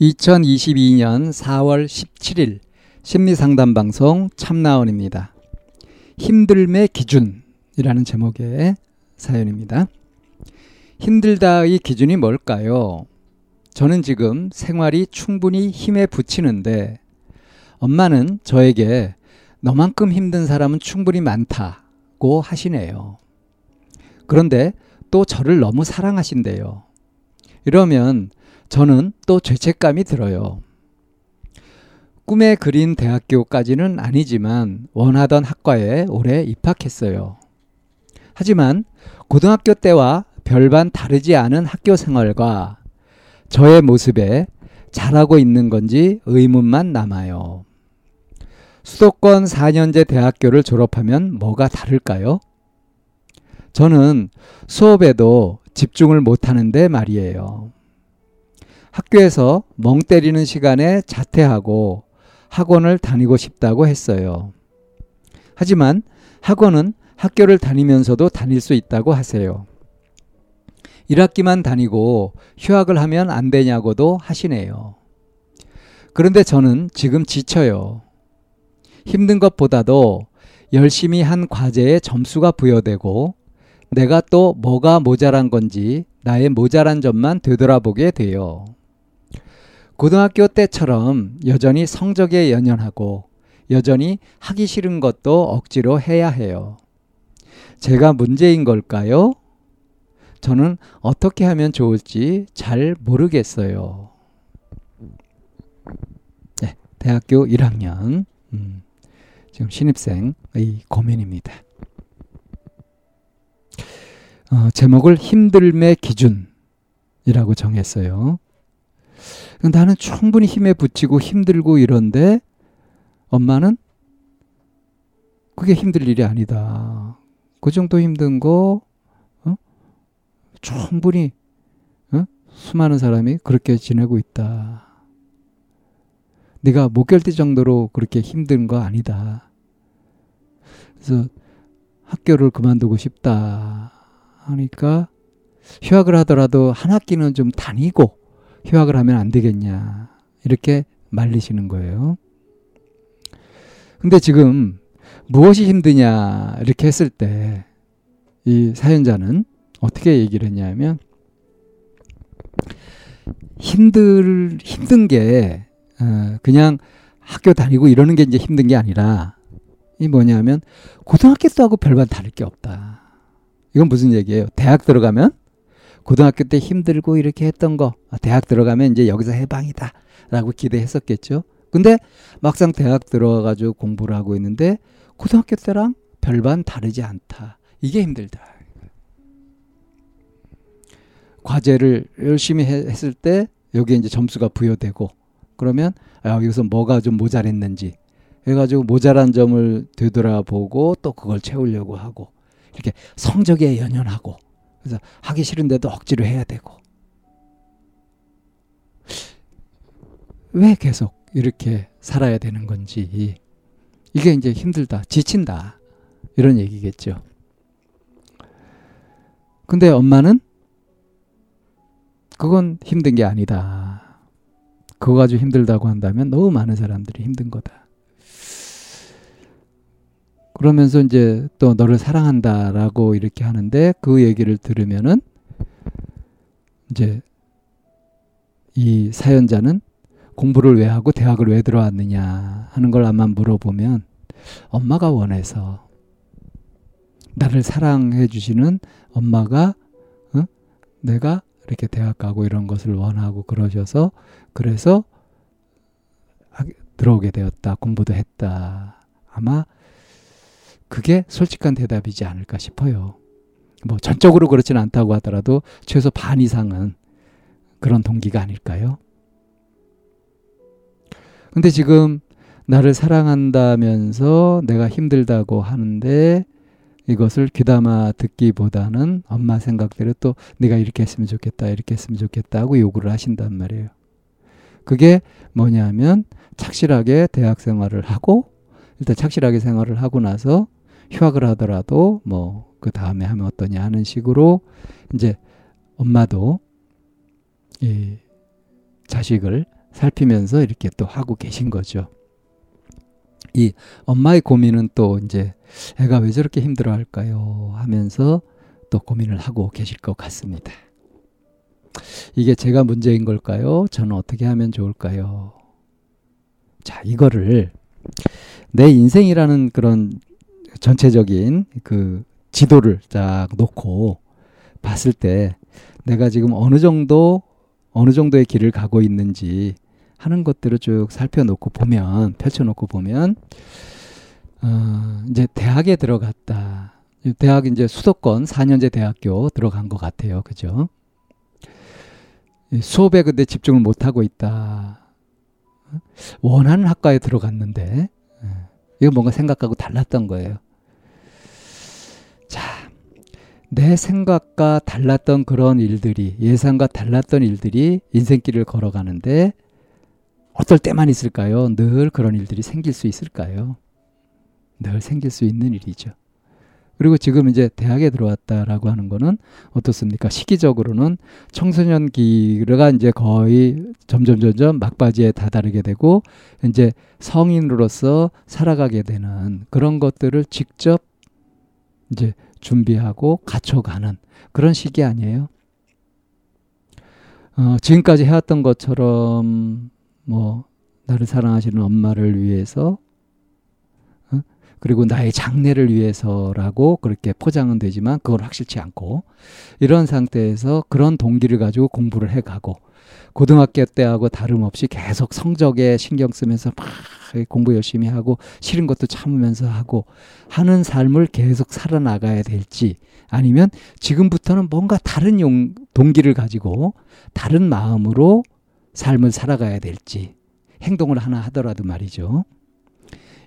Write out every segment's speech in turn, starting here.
2022년 4월 17일 심리상담 방송 참나원입니다. 힘들매 기준이라는 제목의 사연입니다. 힘들다의 기준이 뭘까요? 저는 지금 생활이 충분히 힘에 부치는데 엄마는 저에게 너만큼 힘든 사람은 충분히 많다고 하시네요. 그런데 또 저를 너무 사랑하신대요. 이러면 저는 또 죄책감이 들어요. 꿈에 그린 대학교까지는 아니지만 원하던 학과에 올해 입학했어요. 하지만 고등학교 때와 별반 다르지 않은 학교 생활과 저의 모습에 잘하고 있는 건지 의문만 남아요. 수도권 4년제 대학교를 졸업하면 뭐가 다를까요? 저는 수업에도 집중을 못하는데 말이에요. 학교에서 멍 때리는 시간에 자퇴하고 학원을 다니고 싶다고 했어요. 하지만 학원은 학교를 다니면서도 다닐 수 있다고 하세요. 1학기만 다니고 휴학을 하면 안 되냐고도 하시네요. 그런데 저는 지금 지쳐요. 힘든 것보다도 열심히 한 과제에 점수가 부여되고 내가 또 뭐가 모자란 건지 나의 모자란 점만 되돌아보게 돼요. 고등학교 때처럼 여전히 성적에 연연하고 여전히 하기 싫은 것도 억지로 해야 해요. 제가 문제인 걸까요? 저는 어떻게 하면 좋을지 잘 모르겠어요. 네, 대학교 1학년 음, 지금 신입생의 고민입니다. 어, 제목을 힘들매 기준이라고 정했어요. 나는 충분히 힘에 붙이고 힘들고 이런데 엄마는 그게 힘들 일이 아니다. 그 정도 힘든 거 어? 충분히 어? 수많은 사람이 그렇게 지내고 있다. 네가 못 견딜 정도로 그렇게 힘든 거 아니다. 그래서 학교를 그만두고 싶다 하니까 휴학을 하더라도 한 학기는 좀 다니고 휴학을 하면 안 되겠냐. 이렇게 말리시는 거예요. 근데 지금 무엇이 힘드냐 이렇게 했을 때 이 사연자는 어떻게 얘기를 했냐면 힘들 힘든 게 어, 그냥 학교 다니고 이러는 게 이제 힘든 게 아니라 이 뭐냐면 고등학교 때하고 별반 다를 게 없다. 이건 무슨 얘기예요? 대학 들어가면 고등학교 때 힘들고 이렇게 했던 거 아, 대학 들어가면 이제 여기서 해방이다 라고 기대했었겠죠. 근데 막상 대학 들어가가지고 공부를 하고 있는데 고등학교 때랑 별반 다르지 않다. 이게 힘들다. 과제를 열심히 했을 때 여기에 이제 점수가 부여되고 그러면 아, 여기서 뭐가 좀 모자랬는지 해가지고 모자란 점을 되돌아보고 또 그걸 채우려고 하고 이렇게 성적에 연연하고 그래서 하기 싫은데도 억지로 해야 되고. 왜 계속 이렇게 살아야 되는 건지. 이게 이제 힘들다, 지친다. 이런 얘기겠죠. 근데 엄마는 그건 힘든 게 아니다. 그거 가지고 힘들다고 한다면 너무 많은 사람들이 힘든 거다. 그러면서 이제 또 너를 사랑한다라고 이렇게 하는데 그 얘기를 들으면은 이제 이 사연자는 공부를 왜 하고 대학을 왜 들어왔느냐 하는 걸 아마 물어보면 엄마가 원해서 나를 사랑해 주시는 엄마가 어? 내가 이렇게 대학 가고 이런 것을 원하고 그러셔서 그래서 들어오게 되었다 공부도 했다 아마 그게 솔직한 대답이지 않을까 싶어요. 뭐 전적으로 그렇지는 않다고 하더라도 최소 반 이상은 그런 동기가 아닐까요? 근데 지금 나를 사랑한다면서 내가 힘들다고 하는데 이것을 귀담아 듣기보다는 엄마 생각대로 또 네가 이렇게 했으면 좋겠다 이렇게 했으면 좋겠다 하고 요구를 하신단 말이에요. 그게 뭐냐면 착실하게 대학 생활을 하고 일단 착실하게 생활을 하고 나서 휴학을 하더라도 뭐 그 다음에 하면 어떠냐 하는 식으로 이제 엄마도 이 자식을 살피면서 이렇게 또 하고 계신 거죠. 이 엄마의 고민은 또 이제 애가 왜 저렇게 힘들어 할까요? 하면서 또 고민을 하고 계실 것 같습니다. 이게 제가 문제인 걸까요? 저는 어떻게 하면 좋을까요? 자, 이거를 내 인생이라는 그런 전체적인 그 지도를 딱 놓고 봤을 때 내가 지금 어느 정도 어느 정도의 길을 가고 있는지 하는 것들을 쭉 살펴놓고 보면 펼쳐놓고 보면 어, 이제 대학에 들어갔다. 대학 이제 수도권 4년제 대학교 들어간 것 같아요. 그죠? 수업에 근데 집중을 못 하고 있다. 원하는 학과에 들어갔는데 예, 이거 뭔가 생각하고 달랐던 거예요. 자, 내 생각과 달랐던 그런 일들이 예상과 달랐던 일들이 인생길을 걸어가는데 어떨 때만 있을까요? 늘 그런 일들이 생길 수 있을까요? 늘 생길 수 있는 일이죠. 그리고 지금 이제 대학에 들어왔다라고 하는 거는 어떻습니까? 시기적으로는 청소년기가 이제 거의 점점 점점 막바지에 다다르게 되고 이제 성인으로서 살아가게 되는 그런 것들을 직접 이제 준비하고 갖춰가는 그런 시기 아니에요? 어, 지금까지 해왔던 것처럼 뭐 나를 사랑하시는 엄마를 위해서 어? 그리고 나의 장래를 위해서라고 그렇게 포장은 되지만 그걸 확실치 않고 이런 상태에서 그런 동기를 가지고 공부를 해가고 고등학교 때하고 다름없이 계속 성적에 신경 쓰면서 막 공부 열심히 하고 싫은 것도 참으면서 하고 하는 삶을 계속 살아나가야 될지 아니면 지금부터는 뭔가 다른 용, 동기를 가지고 다른 마음으로 삶을 살아가야 될지 행동을 하나 하더라도 말이죠.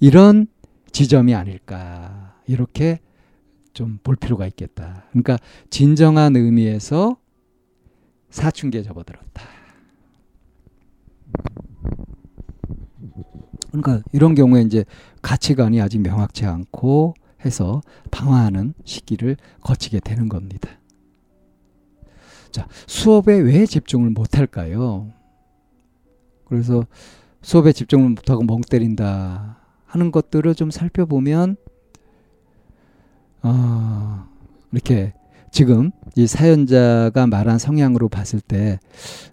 이런 지점이 아닐까 이렇게 좀 볼 필요가 있겠다. 그러니까 진정한 의미에서 사춘기에 접어들었다. 그러니까 이런 경우에 이제 가치관이 아직 명확치 않고 해서 방황하는 시기를 거치게 되는 겁니다. 자, 수업에 왜 집중을 못 할까요? 그래서 수업에 집중을 못 하고 멍 때린다 하는 것들을 좀 살펴보면 어, 이렇게 지금 이 사연자가 말한 성향으로 봤을 때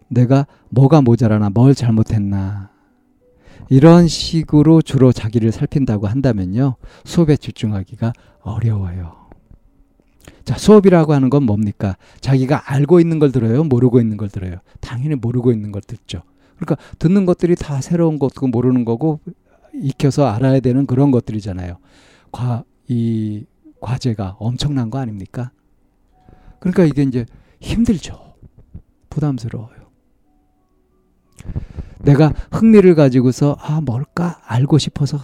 내가 뭐가 모자라나 뭘 잘못했나 이런 식으로 주로 자기를 살핀다고 한다면요 수업에 집중하기가 어려워요. 자 수업이라고 하는 건 뭡니까? 자기가 알고 있는 걸 들어요, 모르고 있는 걸 들어요. 당연히 모르고 있는 걸 듣죠. 그러니까 듣는 것들이 다 새로운 것고 모르는 거고 익혀서 알아야 되는 그런 것들이잖아요. 과, 이 과제가 엄청난 거 아닙니까? 그러니까 이게 이제 힘들죠. 부담스러워요. 내가 흥미를 가지고서 아 뭘까 알고 싶어서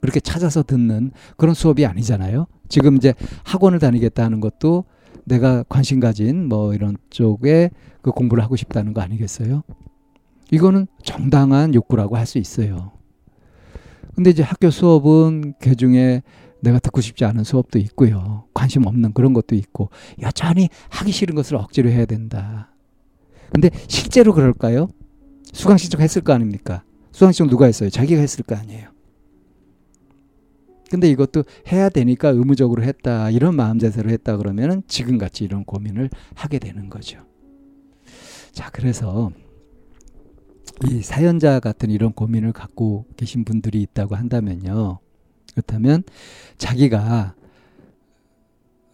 그렇게 찾아서 듣는 그런 수업이 아니잖아요. 지금 이제 학원을 다니겠다 하는 것도 내가 관심 가진 뭐 이런 쪽에 그 공부를 하고 싶다는 거 아니겠어요? 이거는 정당한 욕구라고 할 수 있어요. 근데 이제 학교 수업은 그 중에 내가 듣고 싶지 않은 수업도 있고요. 관심 없는 그런 것도 있고, 여전히 하기 싫은 것을 억지로 해야 된다. 근데 실제로 그럴까요? 수강 신청 했을 거 아닙니까? 수강 신청 누가 했어요? 자기가 했을 거 아니에요. 근데 이것도 해야 되니까 의무적으로 했다. 이런 마음 자세로 했다 그러면은 지금 같이 이런 고민을 하게 되는 거죠. 자, 그래서 이 사연자 같은 이런 고민을 갖고 계신 분들이 있다고 한다면요. 그렇다면 자기가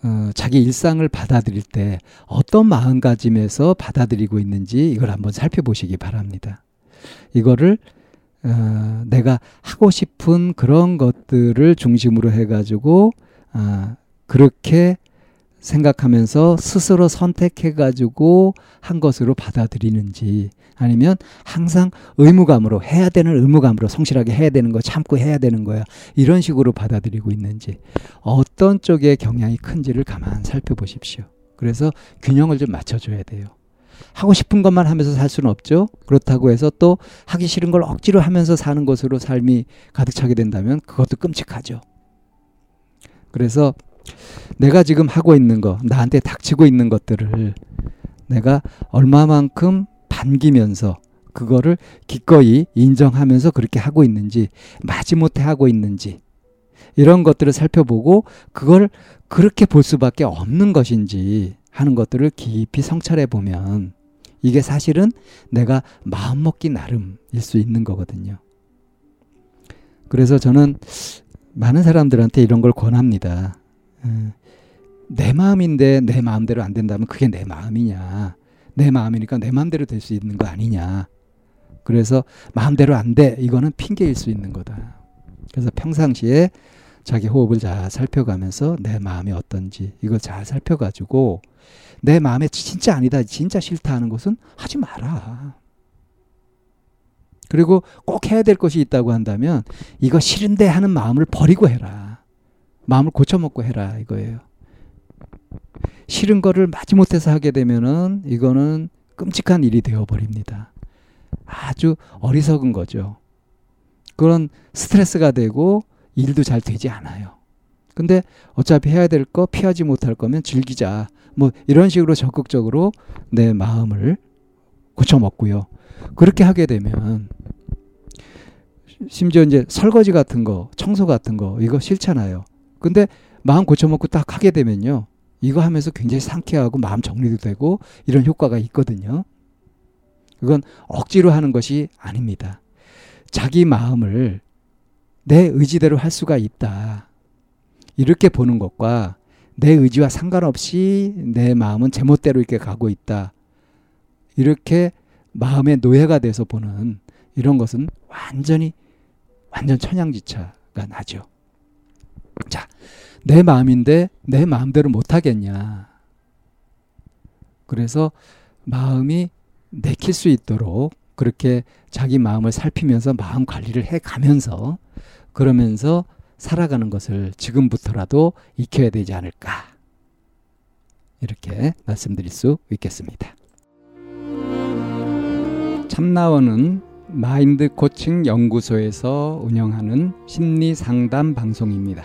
어, 자기 일상을 받아들일 때 어떤 마음가짐에서 받아들이고 있는지 이걸 한번 살펴보시기 바랍니다. 이거를 어, 내가 하고 싶은 그런 것들을 중심으로 해가지고 어, 그렇게 생각하면서 스스로 선택해가지고 한 것으로 받아들이는지 아니면 항상 의무감으로 해야 되는 의무감으로 성실하게 해야 되는 거 참고 해야 되는 거야 이런 식으로 받아들이고 있는지 어떤 쪽의 경향이 큰지를 가만 살펴보십시오. 그래서 균형을 좀 맞춰줘야 돼요. 하고 싶은 것만 하면서 살 수는 없죠. 그렇다고 해서 또 하기 싫은 걸 억지로 하면서 사는 것으로 삶이 가득 차게 된다면 그것도 끔찍하죠. 그래서 내가 지금 하고 있는 거, 나한테 닥치고 있는 것들을 내가 얼마만큼 반기면서 그거를 기꺼이 인정하면서 그렇게 하고 있는지, 마지못해 하고 있는지, 이런 것들을 살펴보고 그걸 그렇게 볼 수밖에 없는 것인지 하는 것들을 깊이 성찰해 보면 이게 사실은 내가 마음먹기 나름일 수 있는 거거든요. 그래서 저는 많은 사람들한테 이런 걸 권합니다. 음, 내 마음인데 내 마음대로 안 된다면 그게 내 마음이냐. 내 마음이니까 내 마음대로 될 수 있는 거 아니냐. 그래서 마음대로 안 돼. 이거는 핑계일 수 있는 거다. 그래서 평상시에 자기 호흡을 잘 살펴가면서 내 마음이 어떤지 이걸 잘 살펴가지고 내 마음에 진짜 아니다, 진짜 싫다 하는 것은 하지 마라. 그리고 꼭 해야 될 것이 있다고 한다면 이거 싫은데 하는 마음을 버리고 해라. 마음을 고쳐먹고 해라 이거예요. 싫은 거를 마지못해서 하게 되면은 이거는 끔찍한 일이 되어버립니다. 아주 어리석은 거죠. 그런 스트레스가 되고 일도 잘 되지 않아요. 근데 어차피 해야 될 거 피하지 못할 거면 즐기자. 뭐 이런 식으로 적극적으로 내 마음을 고쳐먹고요. 그렇게 하게 되면 심지어 이제 설거지 같은 거, 청소 같은 거 이거 싫잖아요. 근데 마음 고쳐먹고 딱 하게 되면요. 이거 하면서 굉장히 상쾌하고 마음 정리도 되고 이런 효과가 있거든요. 그건 억지로 하는 것이 아닙니다. 자기 마음을 내 의지대로 할 수가 있다. 이렇게 보는 것과 내 의지와 상관없이 내 마음은 제멋대로 이렇게 가고 있다. 이렇게 마음의 노예가 돼서 보는 이런 것은 완전히 완전 천양지차가 나죠. 자, 내 마음인데 내 마음대로 못 하겠냐. 그래서 마음이 내킬 수 있도록 그렇게 자기 마음을 살피면서 마음 관리를 해 가면서 그러면서 살아가는 것을 지금부터라도 익혀야 되지 않을까. 이렇게 말씀드릴 수 있겠습니다. 참나원은 마인드 코칭 연구소에서 운영하는 심리 상담 방송입니다.